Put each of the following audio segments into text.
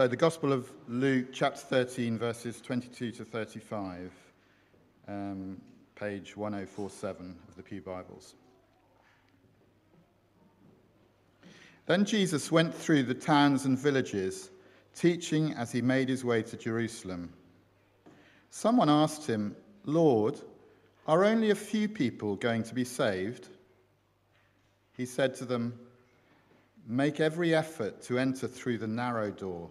So, the Gospel of Luke, chapter 13, verses 22 to 35, um, page 1047 of the Pew Bibles. Then Jesus went through the towns and villages, teaching as he made his way to Jerusalem. Someone asked him, Lord, are only a few people going to be saved? He said to them, Make every effort to enter through the narrow door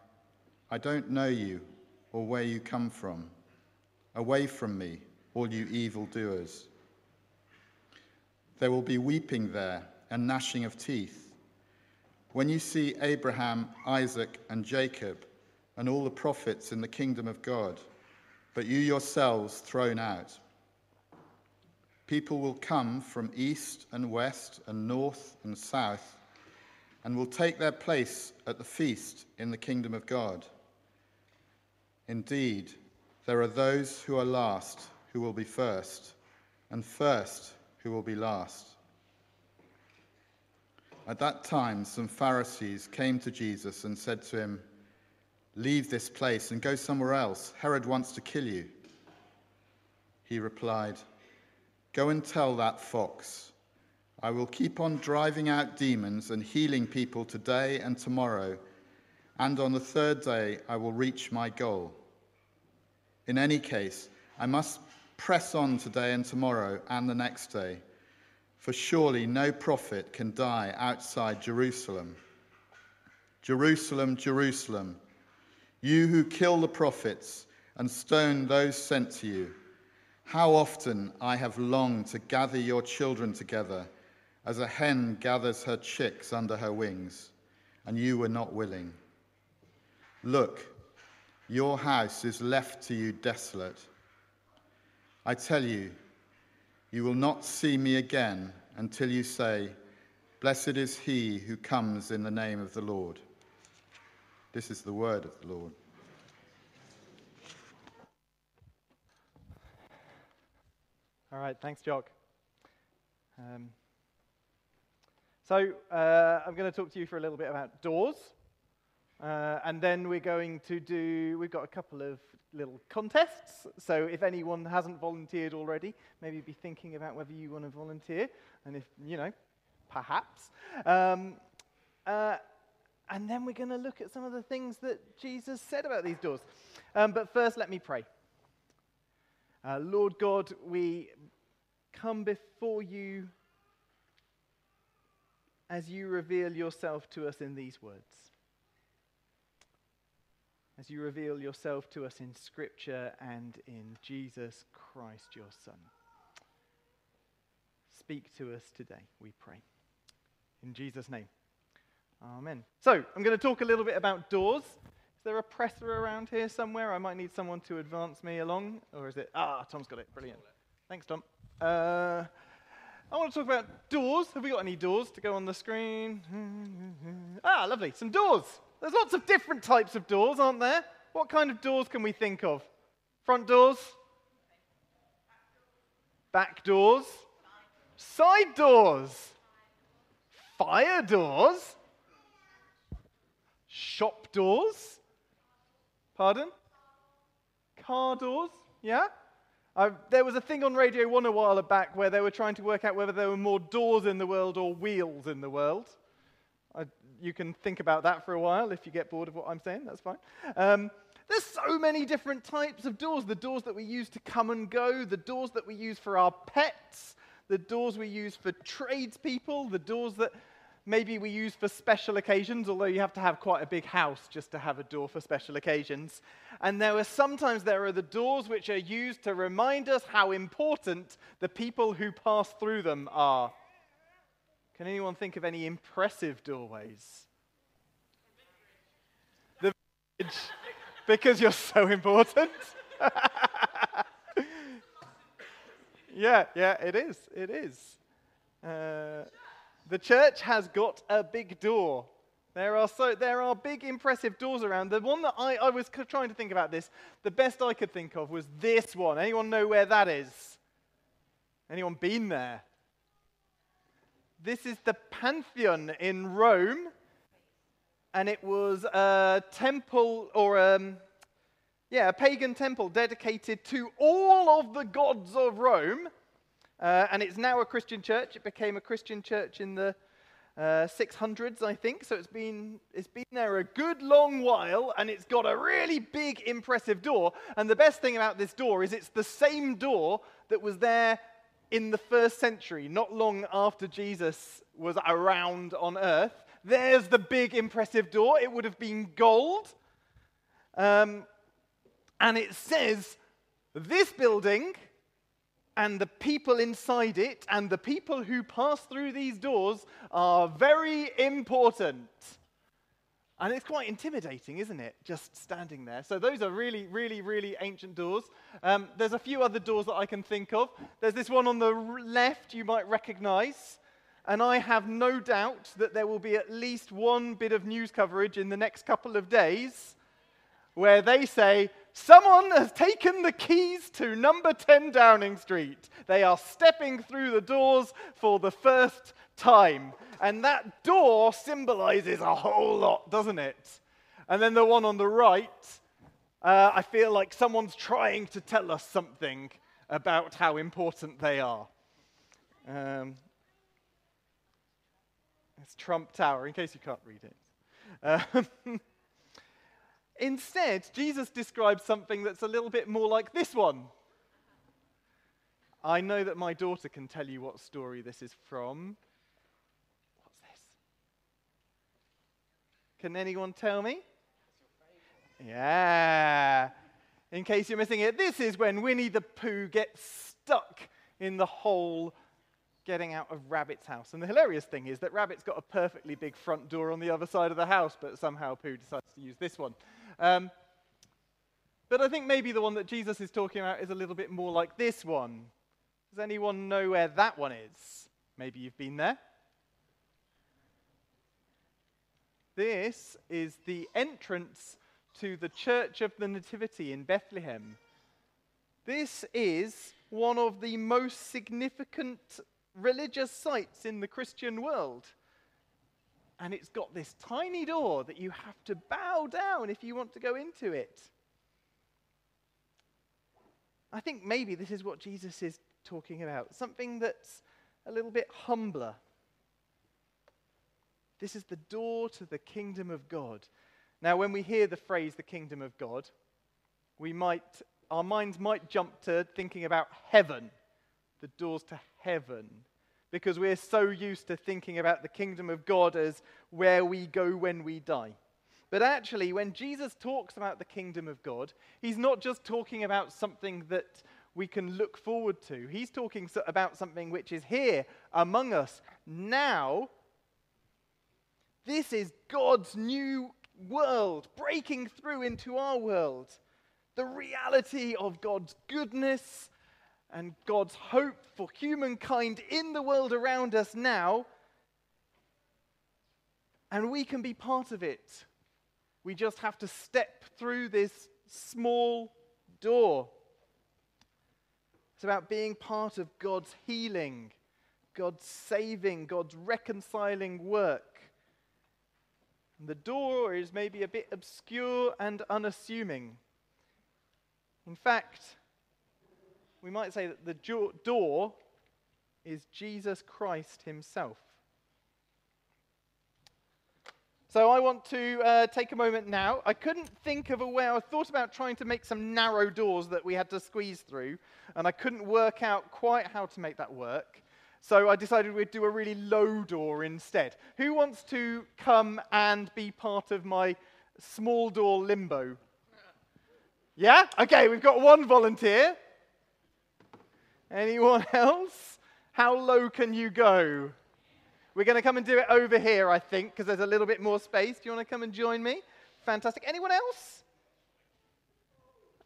I don't know you or where you come from. Away from me, all you evildoers. There will be weeping there and gnashing of teeth. When you see Abraham, Isaac, and Jacob, and all the prophets in the kingdom of God, but you yourselves thrown out. People will come from east and west and north and south and will take their place at the feast in the kingdom of God. Indeed, there are those who are last who will be first, and first who will be last. At that time, some Pharisees came to Jesus and said to him, Leave this place and go somewhere else. Herod wants to kill you. He replied, Go and tell that fox, I will keep on driving out demons and healing people today and tomorrow, and on the third day I will reach my goal. In any case, I must press on today and tomorrow and the next day, for surely no prophet can die outside Jerusalem. Jerusalem, Jerusalem, you who kill the prophets and stone those sent to you, how often I have longed to gather your children together as a hen gathers her chicks under her wings, and you were not willing. Look, your house is left to you desolate. I tell you, you will not see me again until you say, Blessed is he who comes in the name of the Lord. This is the word of the Lord. All right, thanks, Jock. Um, so, uh, I'm going to talk to you for a little bit about doors. Uh, and then we're going to do, we've got a couple of little contests. So if anyone hasn't volunteered already, maybe be thinking about whether you want to volunteer. And if, you know, perhaps. Um, uh, and then we're going to look at some of the things that Jesus said about these doors. Um, but first, let me pray. Uh, Lord God, we come before you as you reveal yourself to us in these words as you reveal yourself to us in Scripture and in Jesus Christ, your Son. Speak to us today, we pray. In Jesus' name. Amen. So, I'm going to talk a little bit about doors. Is there a presser around here somewhere? I might need someone to advance me along. Or is it? Ah, Tom's got it. Brilliant. Thanks, Tom. Uh, I want to talk about doors. Have we got any doors to go on the screen? Ah, lovely. Some doors. There's lots of different types of doors, aren't there? What kind of doors can we think of? Front doors? Back doors? Side doors? Fire doors? Shop doors? Pardon? Car doors? Yeah? Uh, there was a thing on Radio 1 a while back where they were trying to work out whether there were more doors in the world or wheels in the world. You can think about that for a while if you get bored of what I'm saying, that's fine. Um, there's so many different types of doors the doors that we use to come and go, the doors that we use for our pets, the doors we use for tradespeople, the doors that maybe we use for special occasions, although you have to have quite a big house just to have a door for special occasions. And there are sometimes there are the doors which are used to remind us how important the people who pass through them are. Can anyone think of any impressive doorways? The because you're so important. yeah, yeah, it is. It is. Uh, the church has got a big door. There are so there are big impressive doors around. The one that I, I was trying to think about this, the best I could think of was this one. Anyone know where that is? Anyone been there? This is the Pantheon in Rome, and it was a temple or a, um, yeah, a pagan temple dedicated to all of the gods of Rome. Uh, and it's now a Christian church. It became a Christian church in the uh, 600s, I think. So it's been, it's been there a good long while, and it's got a really big, impressive door. And the best thing about this door is it's the same door that was there in the first century, not long after Jesus was around on earth. There's the big, impressive door. It would have been gold. Um, and it says, This building and the people inside it and the people who pass through these doors are very important. And it's quite intimidating, isn't it? Just standing there. So, those are really, really, really ancient doors. Um, there's a few other doors that I can think of. There's this one on the left you might recognize. And I have no doubt that there will be at least one bit of news coverage in the next couple of days where they say, Someone has taken the keys to number 10 Downing Street. They are stepping through the doors for the first time. And that door symbolizes a whole lot, doesn't it? And then the one on the right, uh, I feel like someone's trying to tell us something about how important they are. Um, it's Trump Tower, in case you can't read it. Um, Instead, Jesus describes something that's a little bit more like this one. I know that my daughter can tell you what story this is from. What's this? Can anyone tell me? Yeah. In case you're missing it, this is when Winnie the Pooh gets stuck in the hole getting out of Rabbit's house. And the hilarious thing is that Rabbit's got a perfectly big front door on the other side of the house, but somehow Pooh decides to use this one. Um, but I think maybe the one that Jesus is talking about is a little bit more like this one. Does anyone know where that one is? Maybe you've been there. This is the entrance to the Church of the Nativity in Bethlehem. This is one of the most significant religious sites in the Christian world and it's got this tiny door that you have to bow down if you want to go into it. I think maybe this is what Jesus is talking about something that's a little bit humbler. This is the door to the kingdom of God. Now, when we hear the phrase the kingdom of God, we might, our minds might jump to thinking about heaven, the doors to heaven because we're so used to thinking about the kingdom of God as where we go when we die. But actually, when Jesus talks about the kingdom of God, he's not just talking about something that we can look forward to. He's talking about something which is here among us now. This is God's new world breaking through into our world. The reality of God's goodness and God's hope for humankind in the world around us now. And we can be part of it. We just have to step through this small door. It's about being part of God's healing, God's saving, God's reconciling work. The door is maybe a bit obscure and unassuming. In fact, we might say that the door is Jesus Christ himself. So I want to uh, take a moment now. I couldn't think of a way. I thought about trying to make some narrow doors that we had to squeeze through, and I couldn't work out quite how to make that work. So I decided we'd do a really low door instead. Who wants to come and be part of my small door limbo? Yeah? Okay, we've got one volunteer. Anyone else? How low can you go? We're going to come and do it over here, I think, because there's a little bit more space. Do you want to come and join me? Fantastic. Anyone else?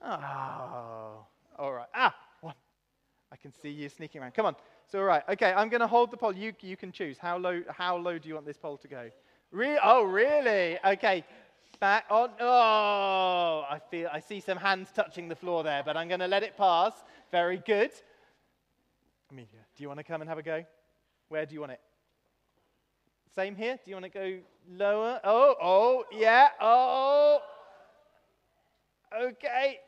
Oh, all right. Can see you sneaking around. Come on. So, all right. Okay, I'm going to hold the pole. You, you can choose. How low, how low do you want this pole to go? Re- oh, really? Okay. Back on. Oh, I feel I see some hands touching the floor there, but I'm going to let it pass. Very good. Amelia, do you want to come and have a go? Where do you want it? Same here. Do you want to go lower? Oh, oh, yeah. Oh. Okay.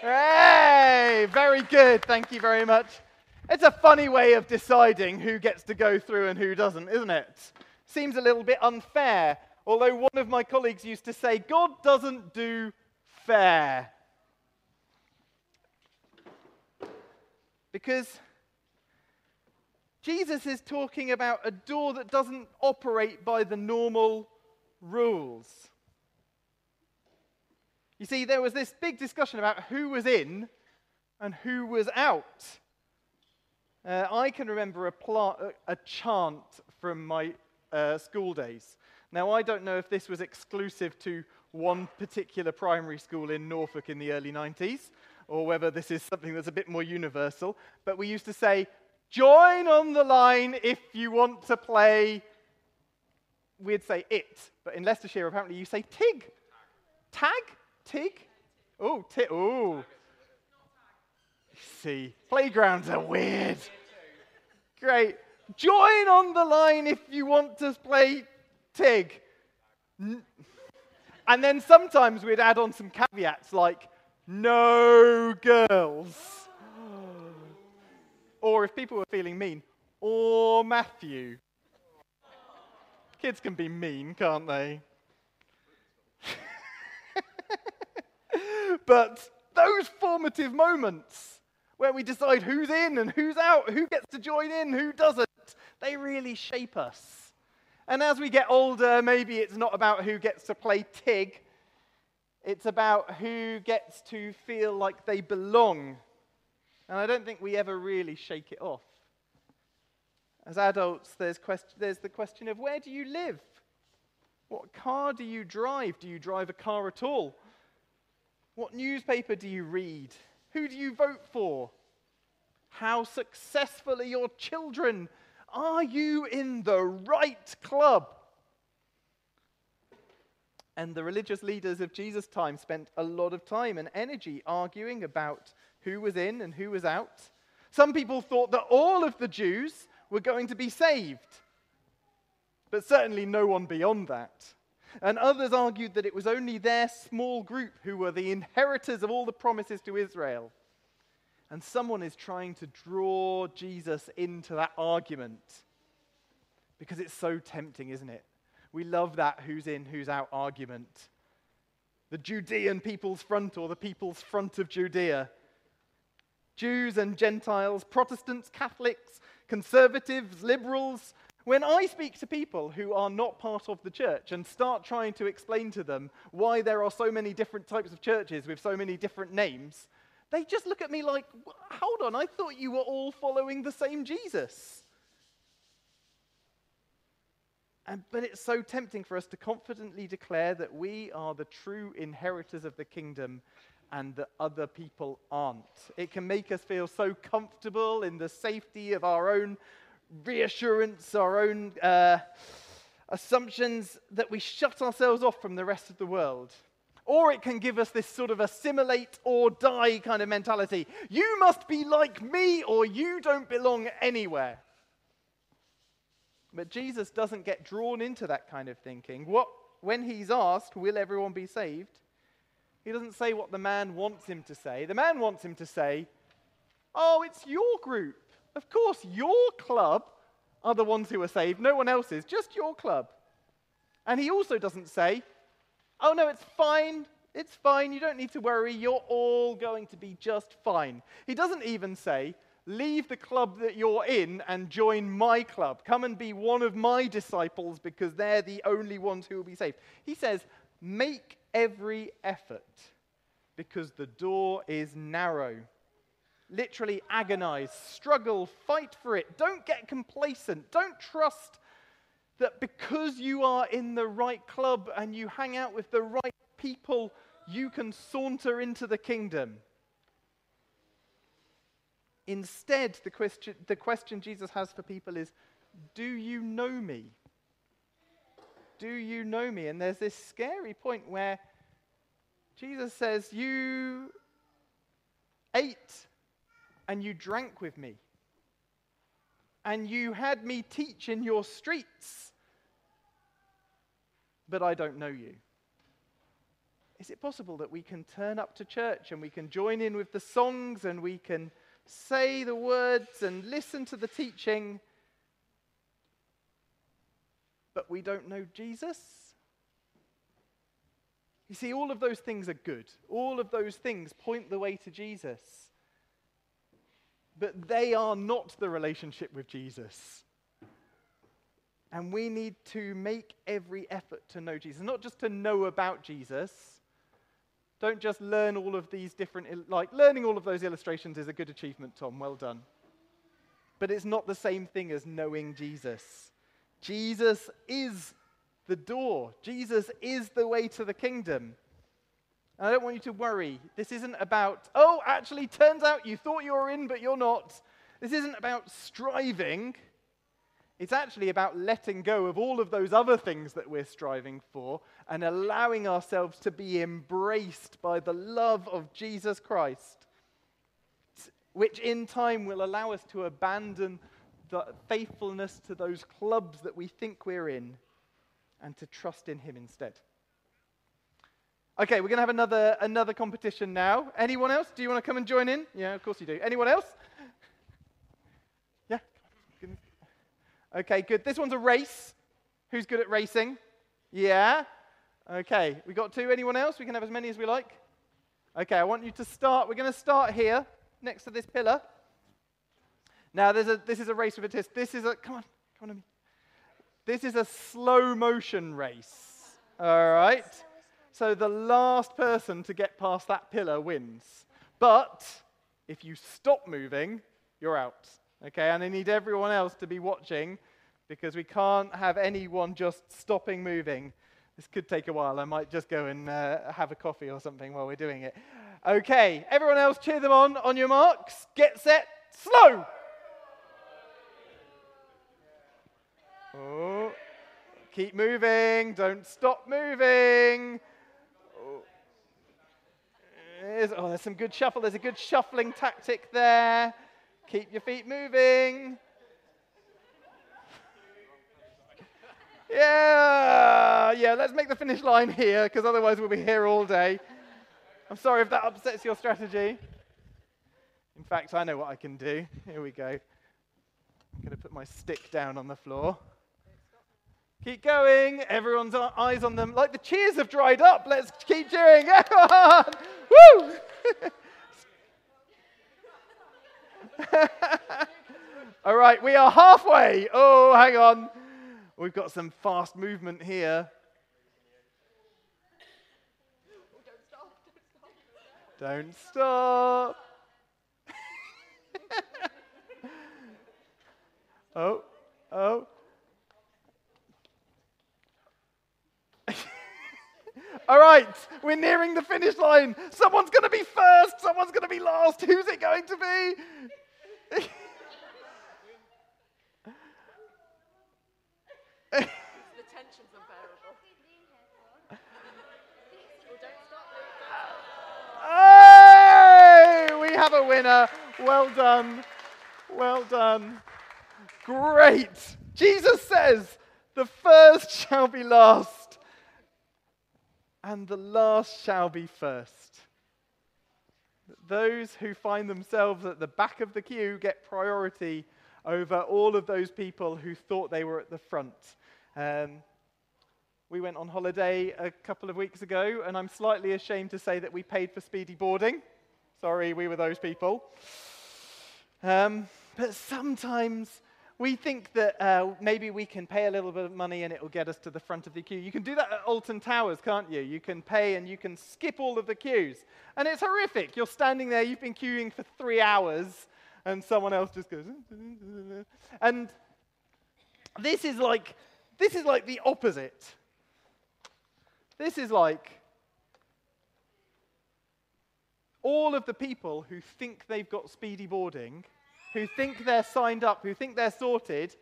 Hey, very good. Thank you very much. It's a funny way of deciding who gets to go through and who doesn't, isn't it? Seems a little bit unfair. Although one of my colleagues used to say, God doesn't do fair. Because Jesus is talking about a door that doesn't operate by the normal rules. You see, there was this big discussion about who was in and who was out. Uh, I can remember a, a chant from my uh, school days. Now, I don't know if this was exclusive to one particular primary school in Norfolk in the early 90s, or whether this is something that's a bit more universal, but we used to say, Join on the line if you want to play. We'd say it, but in Leicestershire, apparently, you say tig. Tag? Tig? Oh, tig. Oh. See, playgrounds are weird. Great. Join on the line if you want to play Tig. And then sometimes we'd add on some caveats like, no girls. Or if people were feeling mean, or Matthew. Kids can be mean, can't they? But those formative moments where we decide who's in and who's out, who gets to join in, who doesn't, they really shape us. And as we get older, maybe it's not about who gets to play Tig, it's about who gets to feel like they belong. And I don't think we ever really shake it off. As adults, there's, quest- there's the question of where do you live? What car do you drive? Do you drive a car at all? What newspaper do you read? Who do you vote for? How successful are your children? Are you in the right club? And the religious leaders of Jesus' time spent a lot of time and energy arguing about who was in and who was out. Some people thought that all of the Jews were going to be saved, but certainly no one beyond that. And others argued that it was only their small group who were the inheritors of all the promises to Israel. And someone is trying to draw Jesus into that argument because it's so tempting, isn't it? We love that who's in, who's out argument. The Judean people's front or the people's front of Judea. Jews and Gentiles, Protestants, Catholics, conservatives, liberals. When I speak to people who are not part of the church and start trying to explain to them why there are so many different types of churches with so many different names, they just look at me like, hold on, I thought you were all following the same Jesus. And, but it's so tempting for us to confidently declare that we are the true inheritors of the kingdom and that other people aren't. It can make us feel so comfortable in the safety of our own reassurance, our own uh, assumptions, that we shut ourselves off from the rest of the world. Or it can give us this sort of assimilate or die kind of mentality. You must be like me or you don't belong anywhere. But Jesus doesn't get drawn into that kind of thinking. What, when he's asked, Will everyone be saved? He doesn't say what the man wants him to say. The man wants him to say, Oh, it's your group. Of course, your club are the ones who are saved. No one else is, just your club. And he also doesn't say, Oh, no, it's fine. It's fine. You don't need to worry. You're all going to be just fine. He doesn't even say, Leave the club that you're in and join my club. Come and be one of my disciples because they're the only ones who will be saved. He says, Make every effort because the door is narrow. Literally agonize, struggle, fight for it. Don't get complacent. Don't trust that because you are in the right club and you hang out with the right people, you can saunter into the kingdom. Instead, the question, the question Jesus has for people is Do you know me? Do you know me? And there's this scary point where Jesus says, You ate and you drank with me, and you had me teach in your streets, but I don't know you. Is it possible that we can turn up to church and we can join in with the songs and we can say the words and listen to the teaching, but we don't know Jesus? You see, all of those things are good. All of those things point the way to Jesus. But they are not the relationship with Jesus. And we need to make every effort to know Jesus, not just to know about Jesus. Don't just learn all of these different, like, learning all of those illustrations is a good achievement, Tom. Well done. But it's not the same thing as knowing Jesus. Jesus is the door, Jesus is the way to the kingdom. I don't want you to worry. This isn't about, oh, actually, turns out you thought you were in, but you're not. This isn't about striving. It's actually about letting go of all of those other things that we're striving for and allowing ourselves to be embraced by the love of Jesus Christ, which in time will allow us to abandon the faithfulness to those clubs that we think we're in and to trust in Him instead. Okay, we're going to have another, another competition now. Anyone else? Do you want to come and join in? Yeah, of course you do. Anyone else? Yeah? Okay, good. This one's a race. Who's good at racing? Yeah? Okay, we got two. Anyone else? We can have as many as we like. Okay, I want you to start. We're going to start here next to this pillar. Now, there's a, this is a race with a test. This is a, come on, come on to me. This is a slow motion race. All right? So the last person to get past that pillar wins. But if you stop moving, you're out. Okay, and I need everyone else to be watching because we can't have anyone just stopping moving. This could take a while. I might just go and uh, have a coffee or something while we're doing it. Okay, everyone else cheer them on. On your marks, get set, slow. Oh, keep moving. Don't stop moving. Oh. oh, there's some good shuffle. There's a good shuffling tactic there. Keep your feet moving. Yeah, yeah, let's make the finish line here because otherwise we'll be here all day. I'm sorry if that upsets your strategy. In fact, I know what I can do. Here we go. I'm going to put my stick down on the floor. Keep going. Everyone's eyes on them. Like the cheers have dried up. Let's keep cheering. Woo! All right, we are halfway. Oh, hang on. We've got some fast movement here. Don't stop. oh, oh. All right, we're nearing the finish line. Someone's going to be first, someone's going to be last. Who's it going to be? the tension's unbearable. hey, we have a winner. Well done. Well done. Great. Jesus says, the first shall be last and the last shall be first. Those who find themselves at the back of the queue get priority over all of those people who thought they were at the front. Um, we went on holiday a couple of weeks ago, and I'm slightly ashamed to say that we paid for speedy boarding. Sorry, we were those people. Um, but sometimes we think that uh, maybe we can pay a little bit of money and it will get us to the front of the queue. You can do that at Alton Towers, can't you? You can pay and you can skip all of the queues. And it's horrific. You're standing there, you've been queuing for three hours, and someone else just goes. And this is like, this is like the opposite. This is like, all of the people who think they've got speedy boarding, who think they're signed up, who think they're sorted,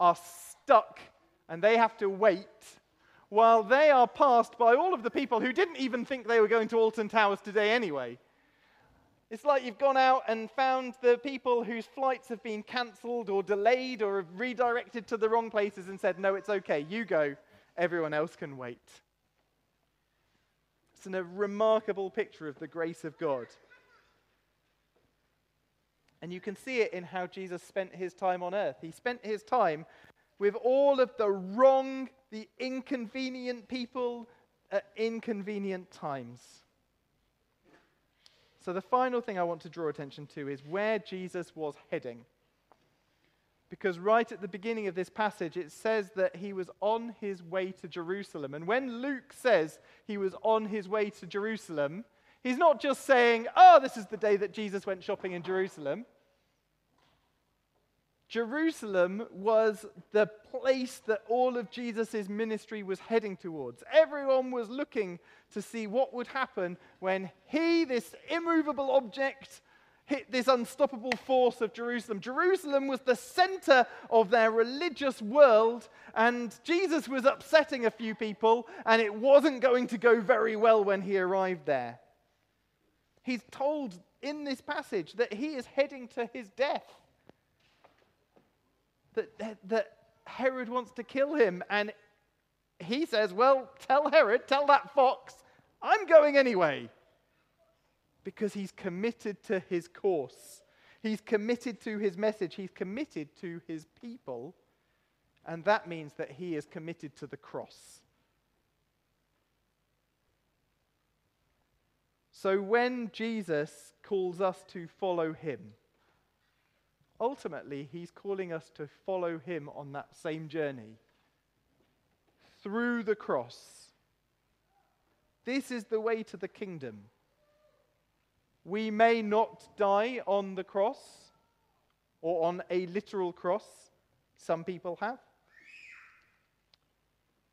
are stuck and they have to wait while they are passed by all of the people who didn't even think they were going to Alton Towers today anyway. It's like you've gone out and found the people whose flights have been cancelled or delayed or redirected to the wrong places and said, No, it's okay, you go, everyone else can wait. It's a remarkable picture of the grace of God. And you can see it in how Jesus spent his time on earth. He spent his time with all of the wrong, the inconvenient people at inconvenient times. So, the final thing I want to draw attention to is where Jesus was heading. Because right at the beginning of this passage, it says that he was on his way to Jerusalem. And when Luke says he was on his way to Jerusalem, he's not just saying, oh, this is the day that Jesus went shopping in Jerusalem. Jerusalem was the place that all of Jesus' ministry was heading towards. Everyone was looking to see what would happen when he, this immovable object, hit this unstoppable force of Jerusalem. Jerusalem was the center of their religious world, and Jesus was upsetting a few people, and it wasn't going to go very well when he arrived there. He's told in this passage that he is heading to his death that, that, that Herod wants to kill him. And he says, Well, tell Herod, tell that fox, I'm going anyway. Because he's committed to his course. He's committed to his message. He's committed to his people. And that means that he is committed to the cross. So when Jesus calls us to follow him, ultimately, he's calling us to follow him on that same journey through the cross. This is the way to the kingdom. We may not die on the cross or on a literal cross. Some people have.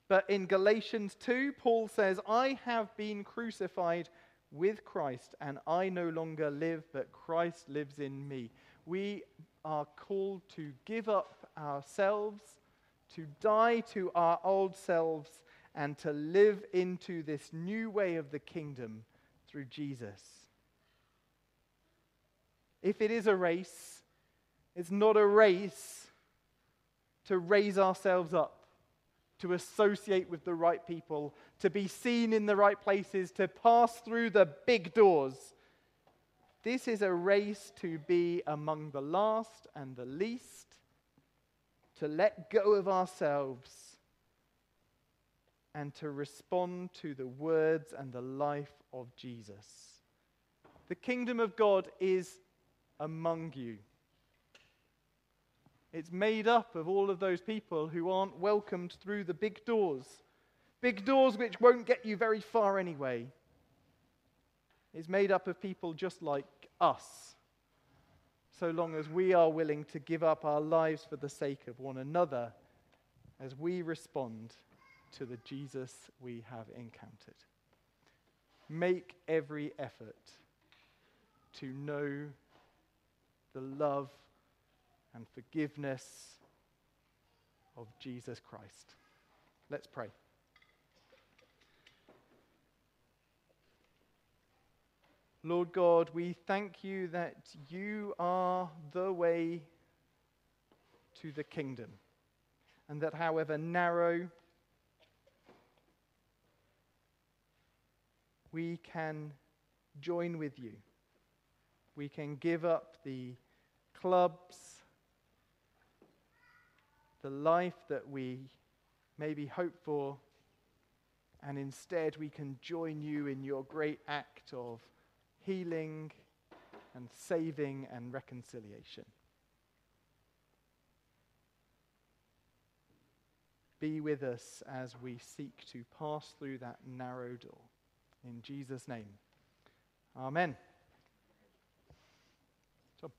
But in Galatians 2, Paul says, I have been crucified with Christ, and I no longer live, but Christ lives in me. We are called to give up ourselves, to die to our old selves, and to live into this new way of the kingdom through Jesus. If it is a race, it's not a race to raise ourselves up, to associate with the right people, to be seen in the right places, to pass through the big doors. This is a race to be among the last and the least, to let go of ourselves and to respond to the words and the life of Jesus. The kingdom of God is among you. It's made up of all of those people who aren't welcomed through the big doors. Big doors which won't get you very far anyway is made up of people just like us, so long as we are willing to give up our lives for the sake of one another as we respond to the Jesus we have encountered. Make every effort to know the love and forgiveness of Jesus Christ. Let's pray. Lord God, we thank you that you are the way to the kingdom, and that however narrow, we can join with you. We can give up the clubs, the life that we maybe hope for, and instead we can join you in your great act of healing and saving and reconciliation. Be with us as we seek to pass through that narrow door. In Jesus' name, Amen.